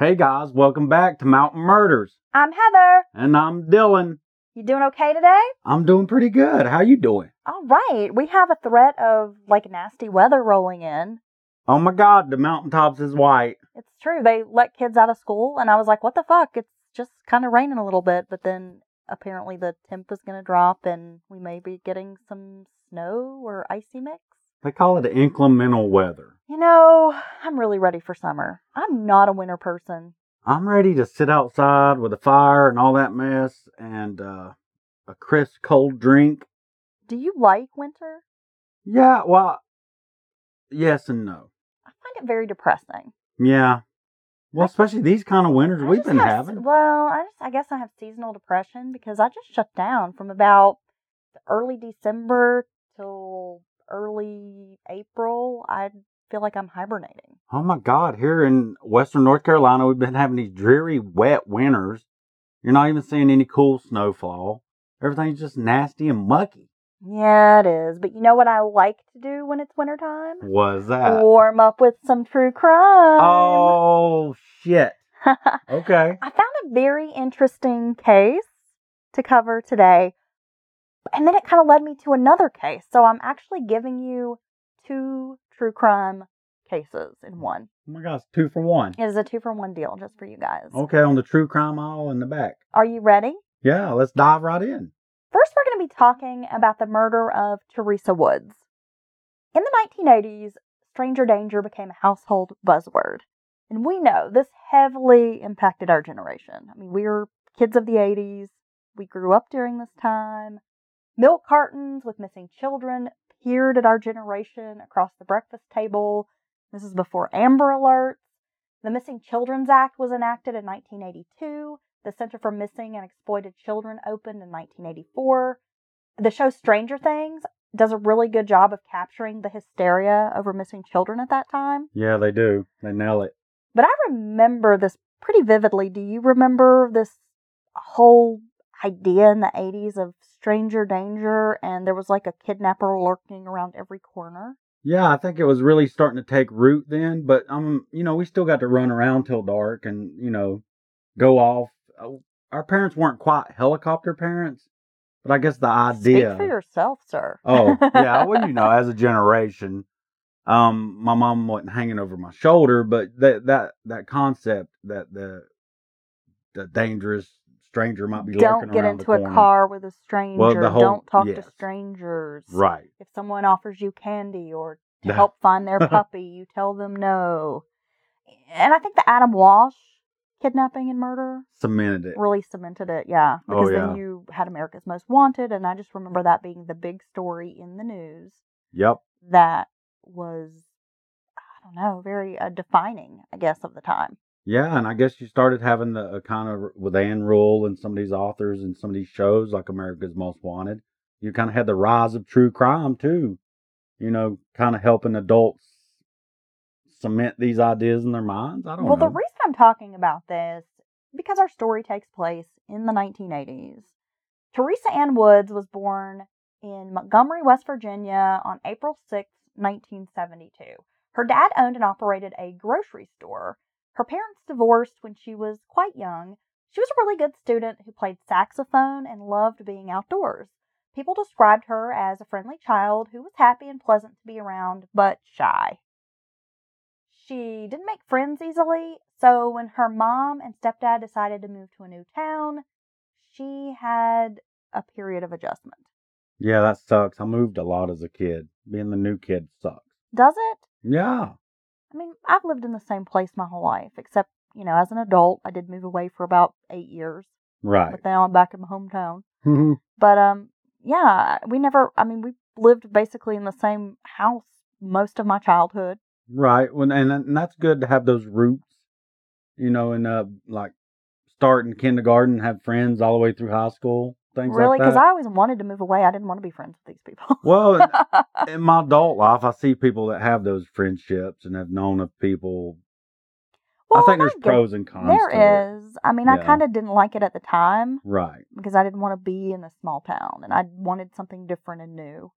Hey guys, welcome back to Mountain Murders. I'm Heather. And I'm Dylan. You doing okay today? I'm doing pretty good. How you doing? All right. We have a threat of like nasty weather rolling in. Oh my god, the mountaintops is white. It's true. They let kids out of school and I was like, "What the fuck? It's just kind of raining a little bit." But then apparently the temp is going to drop and we may be getting some snow or icy mix. They call it inclemental weather. You know, I'm really ready for summer. I'm not a winter person. I'm ready to sit outside with a fire and all that mess and uh, a crisp cold drink. Do you like winter? Yeah, well, yes and no. I find it very depressing. Yeah. Well, especially these kind of winters I we've been have- having. Well, I just I guess I have seasonal depression because I just shut down from about early December till early April. I feel like I'm hibernating. Oh my God, here in Western North Carolina, we've been having these dreary, wet winters. You're not even seeing any cool snowfall. Everything's just nasty and mucky. Yeah, it is. But you know what I like to do when it's wintertime? Was that? Warm up with some true crime. Oh, shit. Okay. I found a very interesting case to cover today. And then it kind of led me to another case. So I'm actually giving you two true crime cases in mm. one. Oh my gosh, two for one. It is a two for one deal just for you guys. Okay, on the true crime aisle in the back. Are you ready? Yeah, let's dive right in. First, we're going to be talking about the murder of Teresa Woods. In the 1980s, stranger danger became a household buzzword. And we know this heavily impacted our generation. I mean, we were kids of the 80s. We grew up during this time. Milk cartons with missing children appeared at our generation across the breakfast table. This is before Amber Alerts. The Missing Children's Act was enacted in 1982. The Center for Missing and Exploited Children opened in 1984. The show Stranger Things does a really good job of capturing the hysteria over missing children at that time. Yeah, they do. They nail it. But I remember this pretty vividly. Do you remember this whole idea in the 80s of stranger danger and there was like a kidnapper lurking around every corner? Yeah, I think it was really starting to take root then, but um, you know, we still got to run around till dark and you know, go off. Uh, Our parents weren't quite helicopter parents, but I guess the idea. Speak for yourself, sir. oh yeah, well you know, as a generation, um, my mom wasn't hanging over my shoulder, but that that that concept that the the dangerous stranger might be Don't get into a car with a stranger. the whole- Don't talk yes. to strangers. Right. If someone offers you candy or to help find their puppy, you tell them no. And I think the Adam Walsh kidnapping and murder Cemented it. really cemented it, yeah. Oh, Because yeah. then you had America's Most Wanted, and I just remember that being the big story in the news Yep. that was, I don't know, very uh, defining, I guess, of the time. Yeah, and I guess you started having the uh, kind of with Ann Rule and some of these authors and some of these shows like America's Most Wanted. You kind of had the rise of true crime too. You know, kind of helping adults cement these ideas in their minds. I don't Well, know. Well, the reason I'm talking about this, because our story takes place in the 1980s. Teresa Ann Woods was born in Montgomery, West Virginia on April 6, 1972. Her dad owned and operated a grocery store. Her parents divorced when she was quite young. She was a really good student who played saxophone and loved being outdoors. People described her as a friendly child who was happy and pleasant to be around, but shy. She didn't make friends easily, so when her mom and stepdad decided to move to a new town, she had a period of adjustment. yeah, that sucks. I moved a lot as a kid. Being the new kid sucks. Does it? Yeah. I mean, I've lived in the same place my whole life, except, you know, as an adult, I did move away for about eight years, Right. but now I'm back in my hometown. Mhm. But, um, yeah, we never, I mean, we lived basically in the same house most of my childhood. right. When and, and that's good to have those roots. You know, and uh, like start in kindergarten, have friends all the way through high school. Things really? like Because. I always wanted to move away. I didn't want to be friends with these people. Well, in my adult life, I see people that have those friendships and have known of people. Well, I think there's get- pros and cons. There to it. is. I mean, I kind of didn't like it at the time Right. because I didn't want to be in a small town and I wanted something different and new.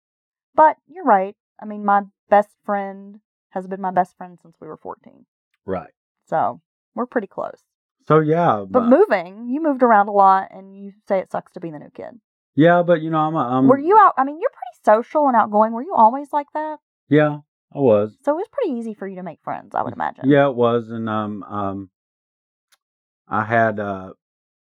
But you're right. I mean, my best friend has been my best friend since we were 14. Right. So We're pretty close. So yeah, But moving, you moved around a lot, and you say it sucks to be the new kid. yeah, but you know, I'm, a, I'm Were you out? I mean, you're pretty social and outgoing. Were you always like that? Yeah, I was. So it was pretty easy for you to make friends, I would imagine. Yeah, it was, and um, um, I had uh,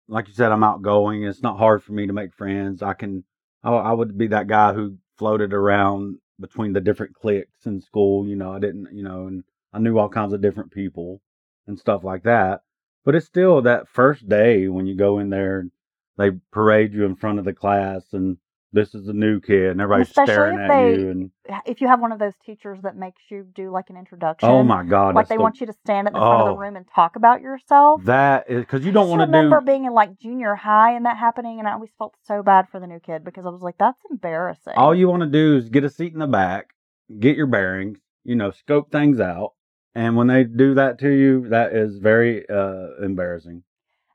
like you said, I'm outgoing. It's not hard for me to make friends. I can, I, I would be that guy who floated around between the different cliques in school. You know, I didn't, you know, and I knew all kinds of different people and stuff like that. But it's still that first day when you go in there, and they parade you in front of the class, and this is the new kid, and everybody's Especially staring at they- you, and If you have one of those teachers that makes you do like an introduction, oh my god, like they the- want you to stand at the front of Oh. the room and talk about yourself. that is because you don't want to do remember being in like junior high and that happening, and I always felt so bad for the new kid because I was like, "That's embarrassing." All you want to do is get a seat in the back, get your bearings, you know, scope things out. And when they do that to you, that is very uh, embarrassing.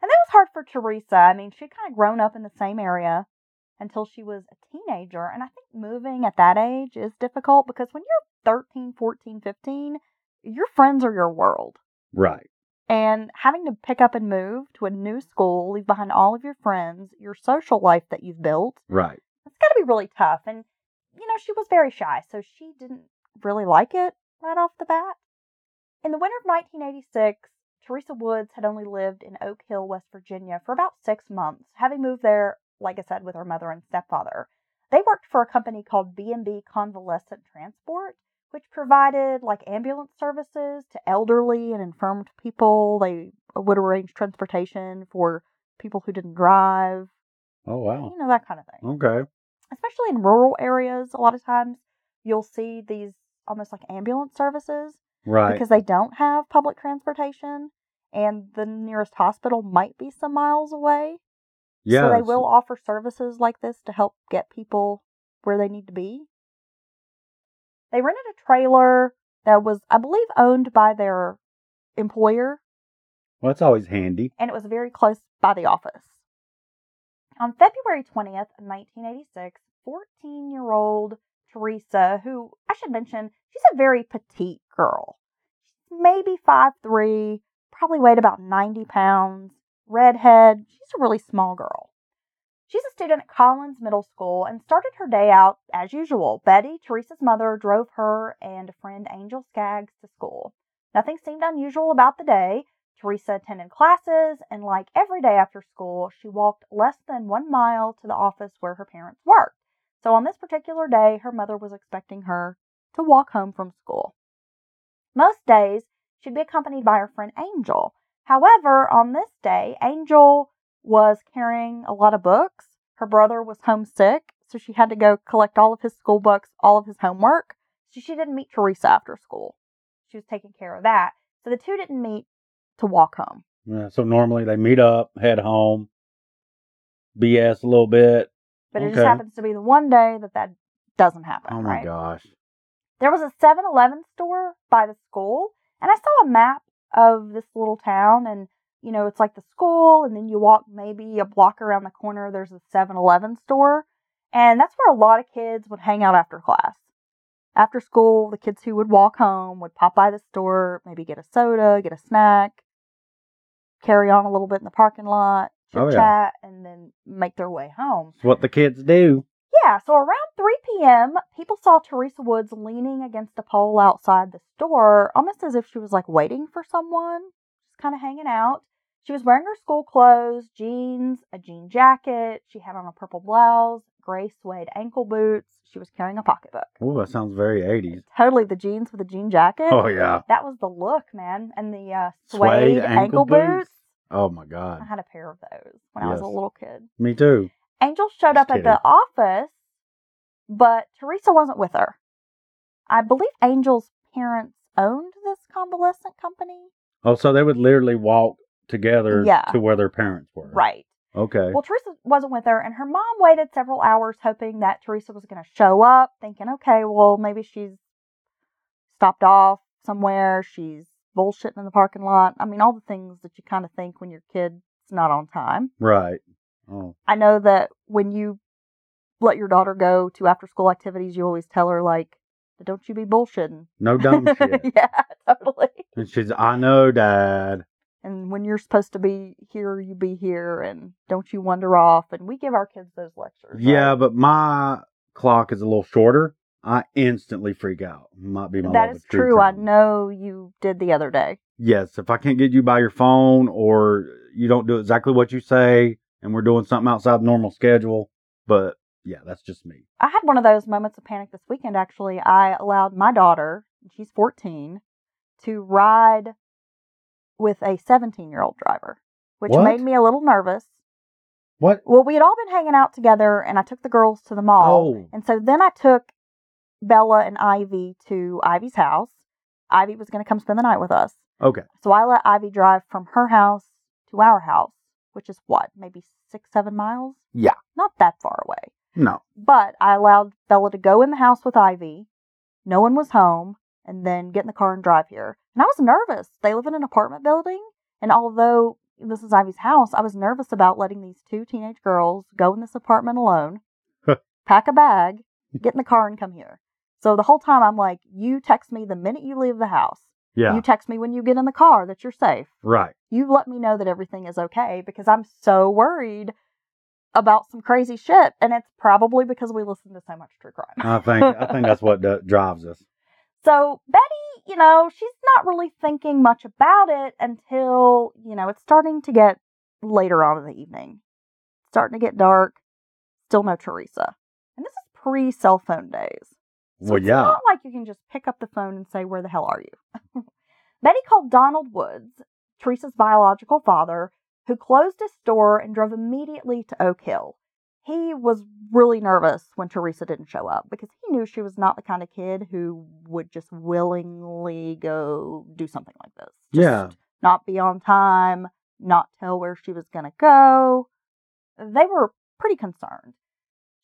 And that was hard for Teresa. I mean, she'd kind of grown up in the same area until she was a teenager. And I think moving at that age is difficult because when you're 13, 14, 15, your friends are your world. Right. And having to pick up and move to a new school, leave behind all of your friends, your social life that you've built, Right. it's got to be really tough. And, you know, she was very shy, so she didn't really like it right off the bat. In the winter of 1986, Teresa Woods had only lived in Oak Hill, West Virginia for about six months, having moved there, like I said, with her mother and stepfather. They worked for a company called B&B Convalescent Transport, which provided like ambulance services to elderly and infirmed people. They would arrange transportation for people who didn't drive, Oh, wow. you know, that kind of thing Okay. especially in rural areas, a lot of times you'll see these almost like ambulance services Right. because they don't have public transportation and the nearest hospital might be some miles away. yeah. so they will offer services like this to help get people where they need to be. They rented a trailer that was, I believe, owned by their employer Well, it's always handy. and it was very close by the office. On February 20th, 1986, 14 year old Teresa, who I should mention, she's a very petite girl. She's maybe 5'3, probably weighed about 90 pounds, redhead. She's a really small girl. She's a student at Collins Middle School and started her day out as usual. Betty, Teresa's mother, drove her and a friend, Angel Skaggs, to school. Nothing seemed unusual about the day. Teresa attended classes, and like every day after school, she walked less than one mile to the office where her parents worked. So on this particular day, her mother was expecting her to walk home from school. Most days, she'd be accompanied by her friend Angel. However, on this day, Angel was carrying a lot of books. Her brother was homesick, so she had to go collect all of his school books, all of his homework. So she didn't meet Teresa after school. She was taking care of that. So the two didn't meet to walk home. Yeah. So normally they meet up, head home, BS a little bit. But it just happens to be the one day that that doesn't happen, Oh my right? gosh. There was a 7-Eleven store by the school, and I saw a map of this little town and you know, it's like the school and then you walk maybe a block around the corner there's a 7-Eleven store, and that's where a lot of kids would hang out after class. After school, the kids who would walk home would pop by the store, maybe get a soda, get a snack, carry on a little bit in the parking lot, chit Oh, yeah. and then make their way home. It's what the kids do. Yeah, so around 3 p.m., people saw Teresa Woods leaning against a pole outside the store, almost as if she was like waiting for someone, just kind of hanging out. She was wearing her school clothes, jeans, a jean jacket. She had on a purple blouse, gray suede ankle boots. She was carrying a pocketbook. Oh, that sounds very 80s. Totally the jeans with the jean jacket. Oh, yeah. That was the look, man. And the uh, Suede suede, ankle ankle, boots. boots. Oh, my God. I had a pair of those when I was a little kid. Me too. Angel showed Just up at the office, but Teresa wasn't with her. I believe Angel's parents owned this convalescent company. Oh, so they would literally walk together Yeah. to where their parents were. Right. Okay. Well, Teresa wasn't with her, and her mom waited several hours hoping that Teresa was going to show up, thinking, okay, well, maybe she's stopped off somewhere. She's bullshitting in the parking lot. I mean, all the things that you kind of think when your kid's not on time. right. Oh, I know that when you let your daughter go to after school activities, you always tell her, like, don't you be bullshitting. no dumb shit. yeah, totally. And she's, I know, Dad. And when you're supposed to be here, you be here, and don't you wander off. And we give our kids those lectures. Yeah, right? but my clock is a little shorter. I instantly freak out. Might be my that is true. I know you did the other day. Yes, if I can't get you by your phone or you don't do exactly what you say and we're doing something outside the normal schedule, but yeah, that's just me. I had one of those moments of panic this weekend, actually. I allowed my daughter, she's 14, to ride with a 17 year old driver, which What? made me a little nervous. What? Well, we had all been hanging out together, and I took the girls to the mall. Oh. And so then I took Bella and Ivy to Ivy's house. Ivy was going to come spend the night with us. Okay. So I let Ivy drive from her house to our house, which is what, maybe six, seven miles? Yeah. Not that far away. No. But I allowed Bella to go in the house with Ivy. No one was home, and then get in the car and drive here. And I was nervous. They live in an apartment building, and although this is Ivy's house, I was nervous about letting these two teenage girls go in this apartment alone, pack a bag, get in the car, and come here. So the whole time I'm like, you text me the minute you leave the house. Yeah. You text me when you get in the car that you're safe. right. You let me know that everything is okay because I'm so worried about some crazy shit, and it's probably because we listen to so much true crime. I think I think that's what d- drives us. So Betty, you know, she's not really thinking much about it until, you know, it's starting to get later on in the evening. Starting to get dark. Still no Teresa. And this is pre cell phone days. So well, it's yeah. not like you can just pick up the phone and say, Where the hell are you? Betty called Donald Woods, Teresa's biological father, who closed his store and drove immediately to Oak Hill. He was really nervous when Teresa didn't show up because he knew she was not the kind of kid who would just willingly go do something like this. Just Yeah. Not be on time, not tell where she was going to go. They were pretty concerned.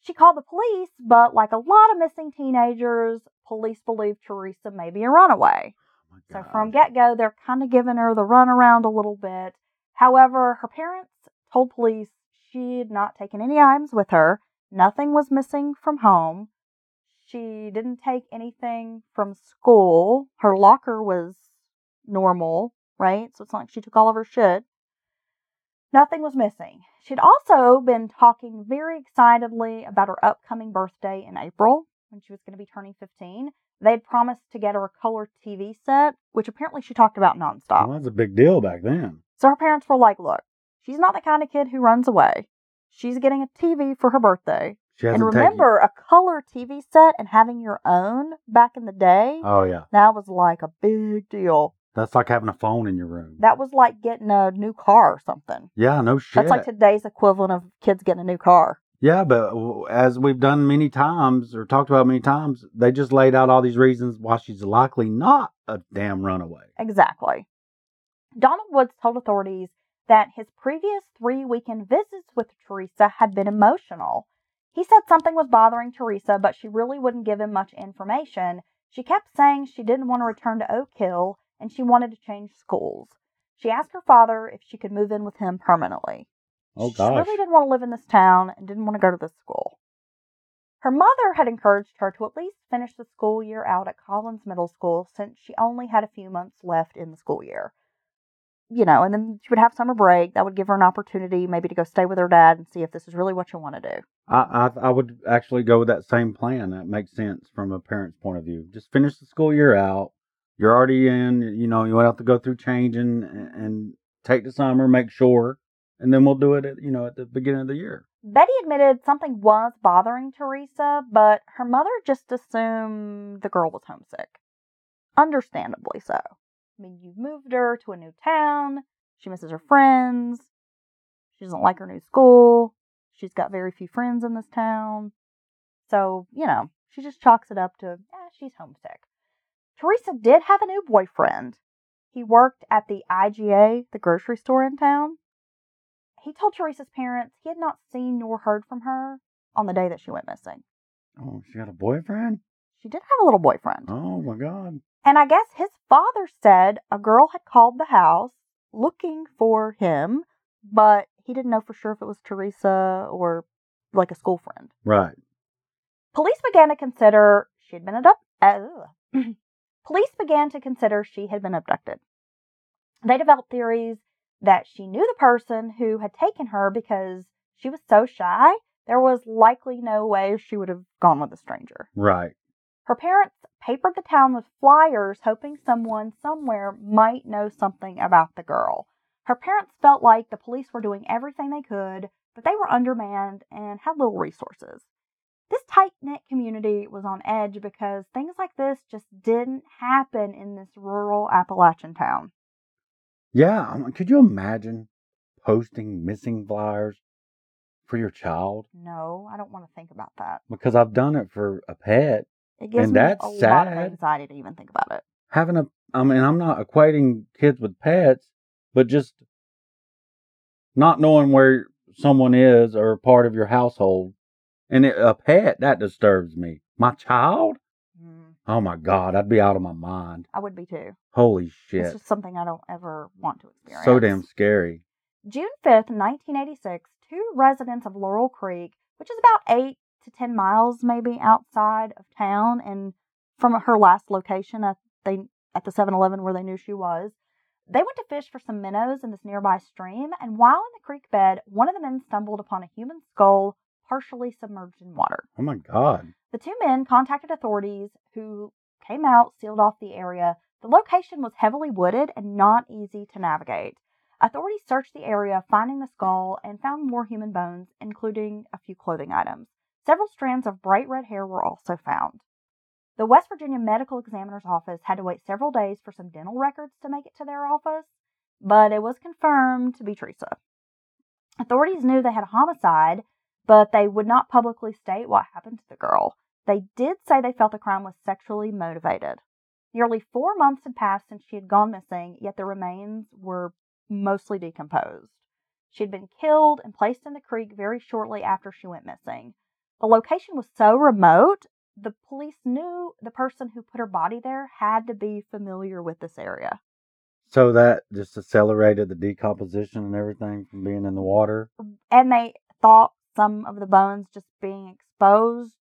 She called the police, but like a lot of missing teenagers, police believe Teresa may be a runaway. Oh So from get go, they're kind of giving her the runaround a little bit. However, her parents told police she had not taken any items with her. Nothing was missing from home. She didn't take anything from school. Her locker was normal, right? So it's not like she took all of her shit. Nothing was missing. She'd also been talking very excitedly about her upcoming birthday in April when she was going to be turning 15. They'd promised to get her a color TV set, which apparently she talked about nonstop. Well, that's a big deal back then. So her parents were like, look, she's not the kind of kid who runs away. She's getting a TV for her birthday. She And remember, a color TV set and having your own back in the day, Oh yeah, that was like a big deal. That's like having a phone in your room. That was like getting a new car or something. yeah, no shit. That's like today's equivalent of kids getting a new car. Yeah, but as we've done many times or talked about many times, they just laid out all these reasons why she's likely not a damn runaway. Exactly. Donald Woods told authorities that his previous three weekend visits with Teresa had been emotional. He said something was bothering Teresa, but she really wouldn't give him much information. She kept saying she didn't want to return to Oak Hill and she wanted to change schools. She asked her father if she could move in with him permanently. Oh gosh. She really didn't want to live in this town and didn't want to go to this school. Her mother had encouraged her to at least finish the school year out at Collins Middle School since she only had a few months left in the school year. You know, and then she would have summer break. That would give her an opportunity maybe to go stay with her dad and see if this is really what you want to do. I, I I would actually go with that same plan. That makes sense from a parent's point of view. Just finish the school year out. You're already in. You know, you won't have to go through changing and, and take the summer, make sure, and then we'll do it. At, you know, at the beginning of the year. Betty admitted something was bothering Teresa, but her mother just assumed the girl was homesick. Understandably so. I mean, you've moved her to a new town. She misses her friends. She doesn't like her new school. She's got very few friends in this town. So, you know, she just chalks it up to, yeah, she's homesick. Teresa did have a new boyfriend. He worked at the IGA, the grocery store in town. He told Teresa's parents he had not seen nor heard from her on the day that she went missing. Oh, she got a boyfriend. She did have a little boyfriend. Oh my God. And I guess his father said a girl had called the house looking for him, but he didn't know for sure if it was Teresa or like a school friend. Right. Police began to consider she had been abducted. Police began to consider she had been abducted. They developed theories that she knew the person who had taken her because she was so shy, there was likely no way she would have gone with a stranger. Right. Her parents papered the town with flyers, hoping someone somewhere might know something about the girl. Her parents felt like the police were doing everything they could, but they were undermanned and had little resources. This tight knit community was on edge because things like this just didn't happen in this rural Appalachian town. Yeah. Could you imagine posting missing flyers for your child? No, I don't want to think about that. Because I've done it for a pet. It gives And me that's a lot of anxiety to even think about it. Having a, I mean, I'm not equating kids with pets, but just not knowing where someone is or part of your household. And it, a pet, that disturbs me. My child? Mm, Oh my God, I'd be out of my mind. I would be too. Holy shit! It's just something I don't ever want to experience. So damn scary. June 5th, 1986, two residents of Laurel Creek, which is about 8 to 10 miles maybe outside of town and from her last location at they at the 7-Eleven where they knew she was, they went to fish for some minnows in this nearby stream and while in the creek bed, one of the men stumbled upon a human skull partially submerged in water. Oh my God. The two men contacted authorities who came out, sealed off the area. The location was heavily wooded and not easy to navigate. Authorities searched the area, finding the skull, and found more human bones, including a few clothing items. Several strands of bright red hair were also found. The West Virginia Medical Examiner's Office had to wait several days for some dental records to make it to their office, but it was confirmed to be Teresa. Authorities knew they had a homicide, but they would not publicly state what happened to the girl. They did say they felt the crime was sexually motivated. Nearly four months had passed since she had gone missing, yet the remains were mostly decomposed. She had been killed and placed in the creek very shortly after she went missing. The location was so remote, the police knew the person who put her body there had to be familiar with this area. So that just accelerated the decomposition and everything from being in the water. And they thought some of the bones just being exposed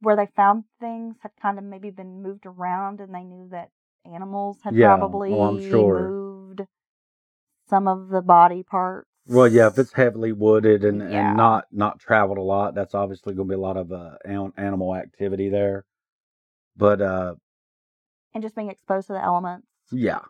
where they found things had kind of maybe been moved around and they knew that animals had Yeah, probably well, sure. moved some of the body parts. Well, yeah, if it's heavily wooded and, Yeah. and not not traveled a lot, that's obviously going to be a lot of uh, animal activity there. But uh, and just being exposed to the elements. yeah,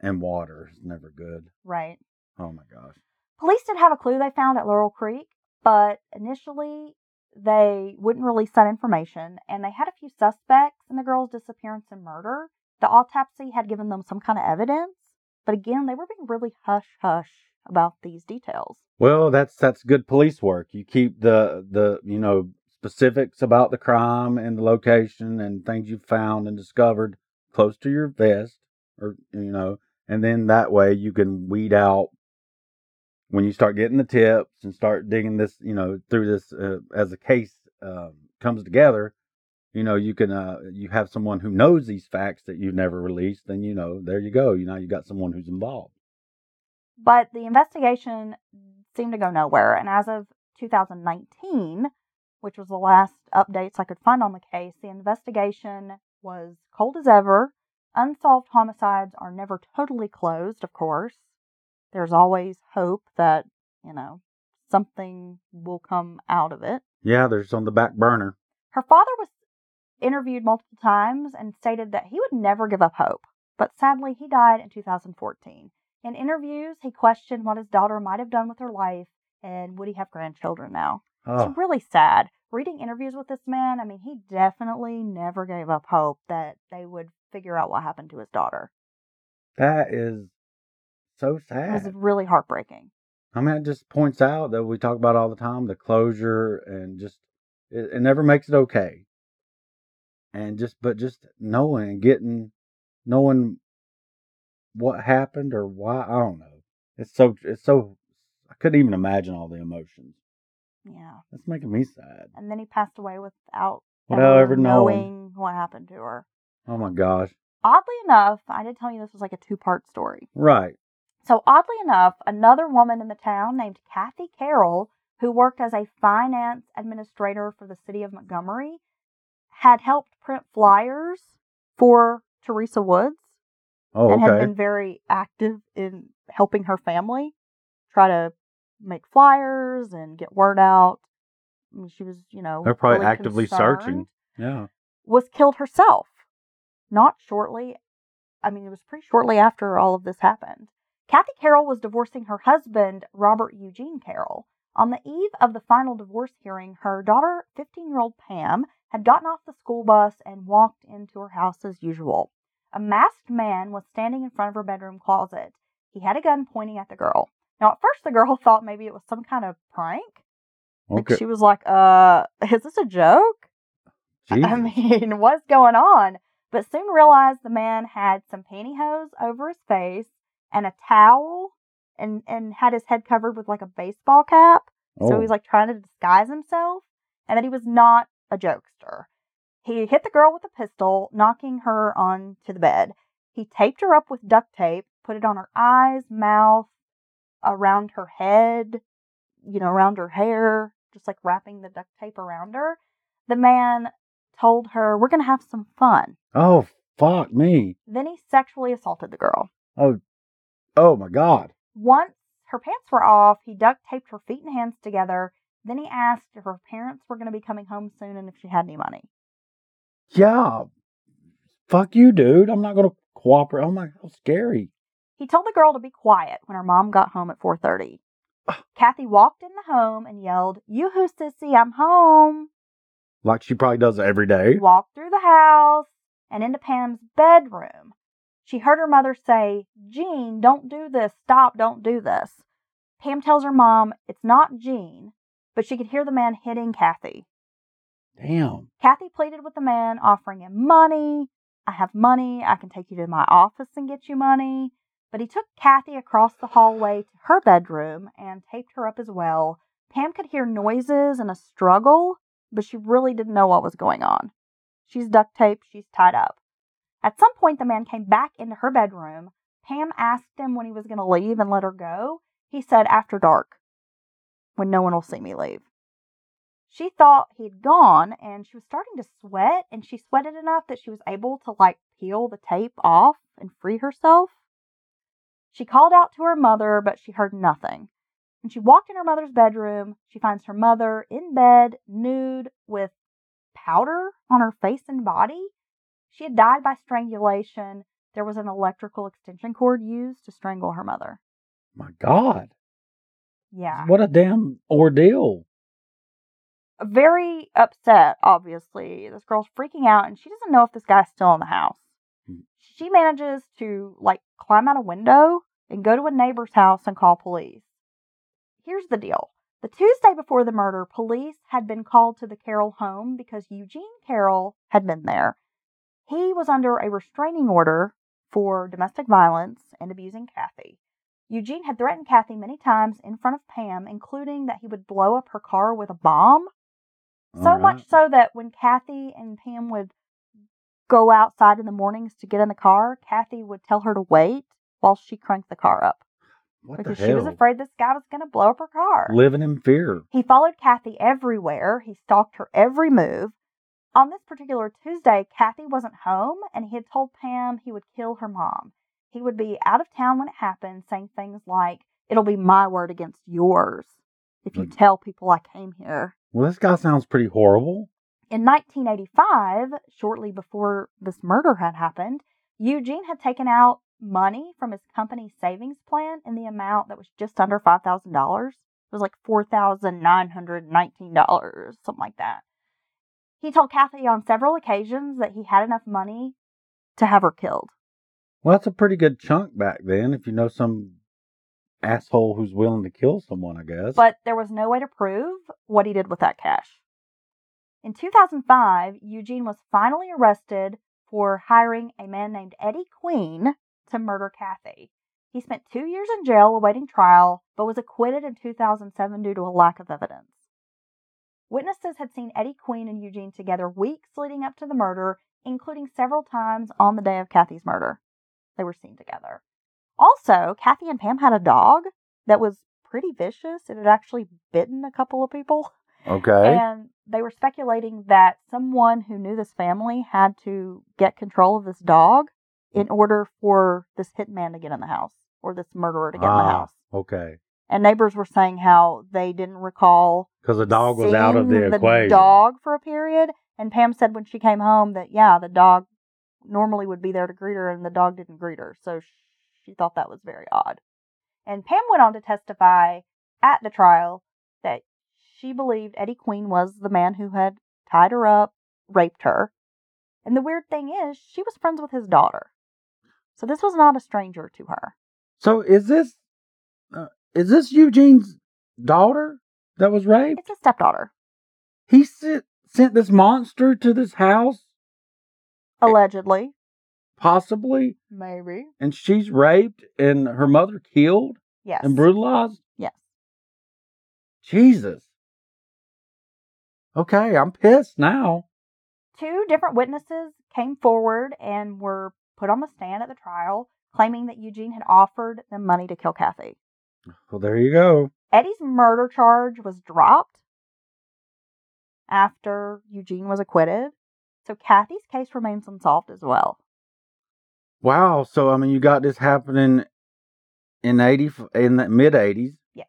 and water is never good. Right. Oh my gosh. Police did have a clue they found at Laurel Creek, but initially they wouldn't release that information, and they had a few suspects in the girl's disappearance and murder. The autopsy had given them some kind of evidence, but again, they were being really hush hush about these details. Well, that's that's good police work. You keep the the you know specifics about the crime and the location and things you've found and discovered close to your vest, or you know, and then that way you can weed out when you start getting the tips and start digging this, you know, through this uh, as the case um, comes together. You know, you can uh, you have someone who knows these facts that you've never released. Then you know, there you go. You know, you got someone who's involved. But the investigation seemed to go nowhere, and as of 2019, which was the last updates I could find on the case, the investigation was cold as ever. Unsolved homicides are never totally closed, of course. There's always hope that, you know, something will come out of it. Yeah, there's on the back burner. Her father was interviewed multiple times and stated that he would never give up hope, but sadly, he died in 2014. In interviews, he questioned what his daughter might have done with her life and would he have grandchildren now. Oh, It's really sad. Reading interviews with this man, I mean, he definitely never gave up hope that they would figure out what happened to his daughter. that is so It sad. was really heartbreaking. I mean, it just points out that we talk about all the time the closure and just it, it never makes it okay. And just, but just knowing and getting, knowing what happened or why, I don't know. It's so, it's so, I couldn't even imagine all the emotions. Yeah. That's making me sad. And then he passed away without Without ever ever knowing. knowing what happened to her. Oh my gosh. Oddly enough, I did tell you this was like a two part story. Right. So, oddly enough, another woman in the town named Kathy Carroll, who worked as a finance administrator for the city of Montgomery, had helped print flyers for Teresa Woods Oh, and had been very active in helping her family try to make flyers and get word out. I mean, she was, you know, They're probably really actively searching. Yeah. Was killed herself. Not shortly. I mean, it was pretty shortly after all of this happened. Kathy Carroll was divorcing her husband, Robert Eugene Carroll. On the eve of the final divorce hearing, her daughter, 15 year old Pam, had gotten off the school bus and walked into her house as usual. A masked man was standing in front of her bedroom closet. He had a gun pointing at the girl. Now, at first, the girl thought maybe it was some kind of prank. Like she was like, "Uh, is this a joke?" I mean, what's going on? But soon realized the man had some pantyhose over his face and a towel, and and had his head covered with like a baseball cap. So Oh. he was oh. like trying to disguise himself, and that he was not a jokester. He hit the girl with a pistol, knocking her onto the bed. He taped her up with duct tape, put it on her eyes, mouth, around her head, you know, around her hair, just like wrapping the duct tape around her. The man told her, We're going to have some fun. oh, fuck me. Then he sexually assaulted the girl. Oh, oh my God. Once her pants were off, he duct taped her feet and hands together. Then he asked if her parents were going to be coming home soon and if she had any money. Yeah. Fuck you, dude. I'm not going to cooperate. Oh my, how scary. He told the girl to be quiet when her mom got home at 4:30. Ah. Kathy walked in the home and yelled, "Yoo-hoo, sissy, I'm home." Like she probably does every day. Walked through the house and into Pam's bedroom. She heard her mother say, "Jean, don't do this. Stop, don't do this." Pam tells her mom it's not Jean, but she could hear the man hitting Kathy. Damn. Kathy pleaded with the man, offering him money. I have money. I can take you to my office and get you money. But he took Kathy across the hallway to her bedroom and taped her up as well. Pam could hear noises and a struggle, but she really didn't know what was going on. She's duct taped, she's tied up. At some point, the man came back into her bedroom. Pam asked him when he was going to leave and let her go. He said, after dark, when no one will see me leave. She thought he'd gone and she was starting to sweat, and she sweated enough that she was able to like peel the tape off and free herself. She called out to her mother, but she heard nothing. When she walked in her mother's bedroom, she finds her mother in bed, nude, with powder on her face and body. She had died by strangulation. There was an electrical extension cord used to strangle her mother. My God. Yeah. What a damn ordeal. very upset, obviously. This girl's freaking out and she doesn't know if this guy's still in the house. Hmm. She manages to like climb out a window and go to a neighbor's house and call police. Here's the deal. The Tuesday before the murder, police had been called to the Carroll home because Eugene Carroll had been there. He was under a restraining order for domestic violence and abusing Kathy. Eugene had threatened Kathy many times in front of Pam, including that he would blow up her car with a bomb. So All much so that when Kathy and Pam would go outside in the mornings to get in the car, Kathy would tell her to wait while she cranked the car up What because she was afraid this guy was going to blow up her car. Living in fear. He followed Kathy everywhere. He stalked her every move. On this particular Tuesday, Kathy wasn't home and he had told Pam he would kill her mom. He would be out of town when it happened, saying things like, It'll be my word against yours if you tell people I came here. Well, this guy sounds pretty horrible. In 1985, shortly before this murder had happened, Eugene had taken out money from his company savings plan in the amount that was just under $5,000. It was like $4,919, something like that. He told Kathy on several occasions that he had enough money to have her killed. Well, that's a pretty good chunk back then if you know some asshole who's willing to kill someone, I guess. But there was no way to prove what he did with that cash. In 2005, Eugene was finally arrested for hiring a man named Eddie Queen to murder Kathy. He spent two years in jail awaiting trial, but was acquitted in 2007 due to a lack of evidence. Witnesses had seen Eddie Queen and Eugene together weeks leading up to the murder, including several times on the day of Kathy's murder. They were seen together. Also, Kathy and Pam had a dog that was pretty vicious. It had actually bitten a couple of people. okay. And they were speculating that someone who knew this family had to get control of this dog in order for this hitman to get in the house. or this murderer to get in the Ah, house. Okay. And neighbors were saying how they didn't recall Because the dog was out of seeing the equation. dog for a period. And Pam said when she came home that yeah, the dog normally would be there to greet her, and the dog didn't greet her, so she thought that was very odd. And Pam went on to testify at the trial that she believed Eddie Queen was the man who had tied her up, raped her. And the weird thing is, she was friends with his daughter. So this was not a stranger to her. So is this uh, is this Eugene's daughter that was raped? It's his stepdaughter, He sent sent this monster to this house, allegedly. possibly, Maybe. and she's raped and her mother killed Yes. and brutalized. Yes. Jesus. Okay, I'm pissed now. Two different witnesses came forward and were put on the stand at the trial, claiming that Eugene had offered them money to kill Kathy. Well, there you go. Eddie's murder charge was dropped after Eugene was acquitted, so Kathy's case remains unsolved as well. Wow. So I mean, you got this happening in eighty in the mid eighties, Yes,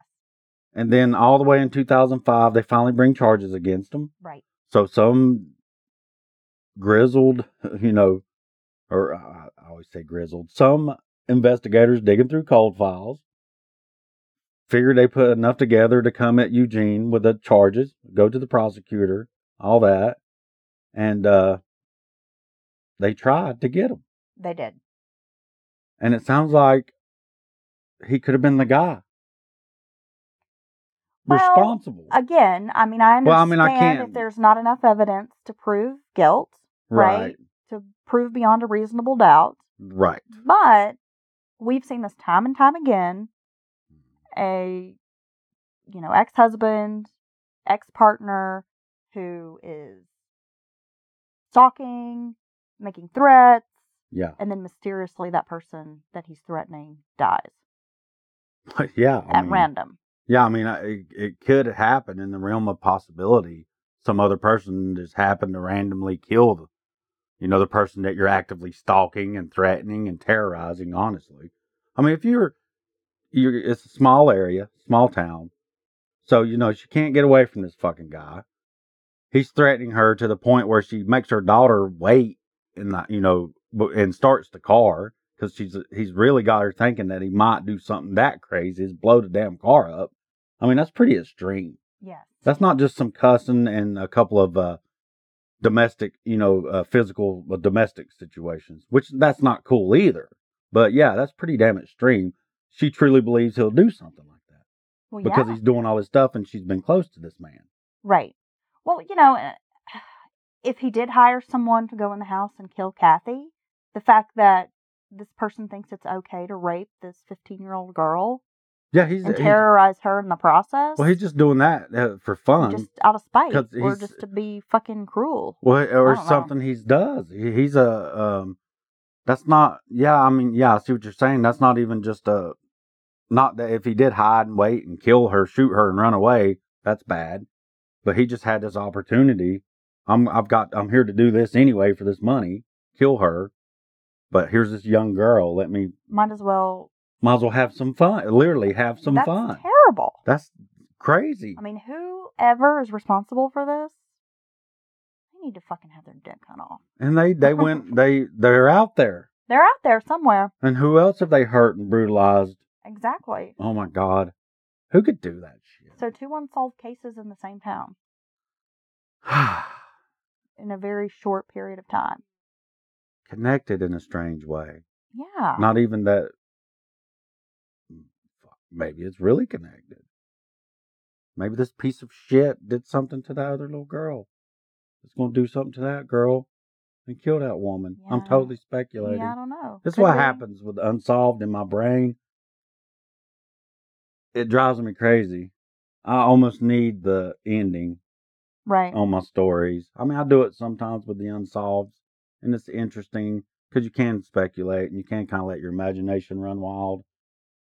and then all the way in two thousand five, they finally bring charges against him. right. So some grizzled, you know, or uh, I I always say grizzled. Some investigators digging through cold files figured they put enough together to come at Eugene with the charges, go to the prosecutor, all that, and uh, they tried to get him. They did. And it sounds like he could have been the guy Well, responsible. Again, I mean, I understand Well, I mean, I if can't- there's not enough evidence to prove guilt, right? To prove beyond a reasonable doubt. Right. But we've seen this time and time again. A you know, ex husband, ex partner who is stalking, making threats, Yeah. and then mysteriously that person that he's threatening dies yeah. I at mean, random. Yeah, I mean, it, it could happen in the realm of possibility. Some other person just happened to randomly kill the, you know, the person that you're actively stalking and threatening and terrorizing. Honestly, I mean, if you're, you're, it's a small area, small town, so you know she can't get away from this fucking guy. He's threatening her to the point where she makes her daughter wait the, you know, and starts the car because she's he's really got her thinking that he might do something that crazy, is blow the damn car up. I mean, that's pretty extreme. Yes. That's not just some cussing and a couple of uh, domestic, you know, uh, physical uh, domestic situations, which that's not cool either. But yeah, that's pretty damn extreme. She truly believes he'll do something like that Well, because yeah. he's doing all this stuff and she's been close to this man. Right. Well, you know, uh, if he did hire someone to go in the house and kill Kathy, the fact that this person thinks it's okay to rape this 15 year old girl Yeah, he's, and he's terrorize her in the process, well, he's just doing that uh, for fun. just out of spite, or just to be fucking cruel. Well, or don't know. something he does. He, he's a um. That's not. Yeah, I mean, yeah, I see what you're saying. That's not even just a. Not that if he did hide and wait and kill her, shoot her, and run away, that's bad. But he just had this opportunity. I'm. I've got. I'm here to do this anyway for this money. Kill her. But here's this young girl. Let me. Might as well. Might as well have some fun. Literally have some that's fun. terrible. That's crazy. I mean, whoever is responsible for this, need to fucking have their dick cut off. And they they went. They they're out there. They're out there somewhere. And who else have they hurt and brutalized? Exactly. Oh my God. Who could do that shit? So, two unsolved cases in the same town in a very short period of time. Connected in a strange way. Yeah. Not even that. Mm, maybe it's really connected. Maybe this piece of shit did something to that other little girl. It's going to do something to that girl and kill that woman. I'm totally speculating. Yeah, I don't know. This is Could what be. happens with unsolved in my brain. It drives me crazy. I almost need the ending Right. on my stories. I mean, I do it sometimes with the unsolved, and it's interesting because you can speculate and you can kind of let your imagination run wild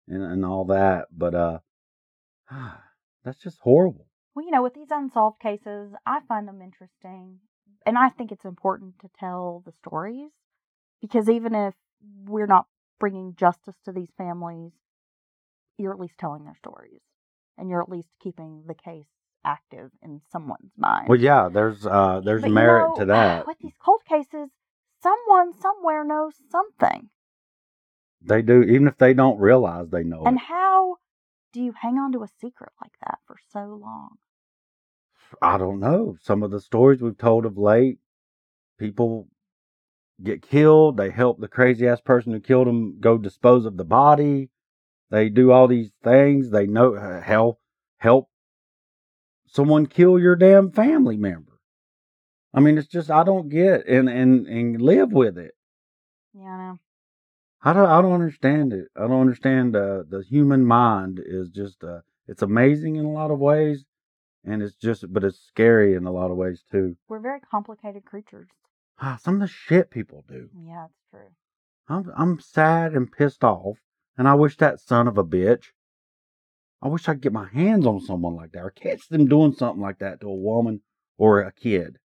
and and all that. But uh, that's just horrible. Well, you know, with these unsolved cases, I find them interesting. And I think it's important to tell the stories because even if we're not bringing justice to these families, you're at least telling their stories, and you're at least keeping the case active in someone's mind. Well, yeah, there's uh, there's But you merit know, to that. With these cold cases, someone somewhere knows something. They do, even if they don't realize they know And it. how do you hang on to a secret like that for so long? I don't know. Some of the stories we've told of late, people get killed. They help the crazy ass person who killed them go dispose of the body. They do all these things. They know uh, hell help someone kill your damn family member. I mean, it's just I don't get and and and live with it. Yeah, I know. I don't I don't understand it. I don't understand uh, the human mind is just uh, it's amazing in a lot of ways, and it's just but it's scary in a lot of ways too. We're very complicated creatures. Ah, Some of the shit people do. Yeah, it's true. I'm I'm sad and pissed off, and I wish that son of a bitch. I wish I could get my hands on someone like that or catch them doing something like that to a woman or a kid.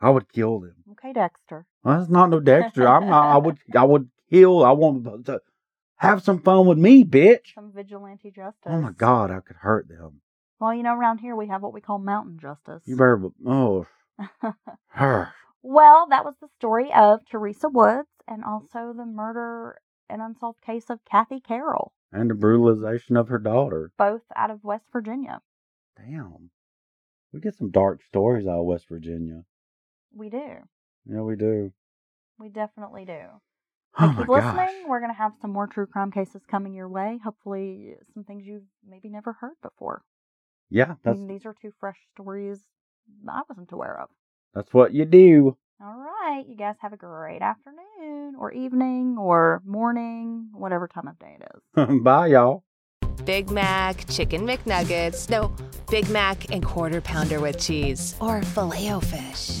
I would kill them. Okay, Dexter. Well, that's not no Dexter. I'm not. I would. I would kill. I want to have some fun with me, bitch. Some vigilante justice. Oh my God, I could hurt them. Well, you know, around here we have what we call mountain justice. You better. Oh, her. well, that was the story of Theresa Woods and also the murder and unsolved case of Cathy Carroll, And the brutalization of her daughter. both out of West Virginia. Damn. We get some dark stories out of West Virginia. We do. Yeah, we do. We definitely do. Oh But my keep gosh. listening. We're going to have some more true crime cases coming your way. Hopefully, some things you've maybe never heard before. Yeah, I mean, these are two fresh stories I wasn't aware of. that's what you do. All right. You guys have a great afternoon or evening or morning, whatever time of day it is. Bye, y'all. Big Mac, Chicken McNuggets, no, Big Mac and Quarter Pounder with cheese, or filet fish.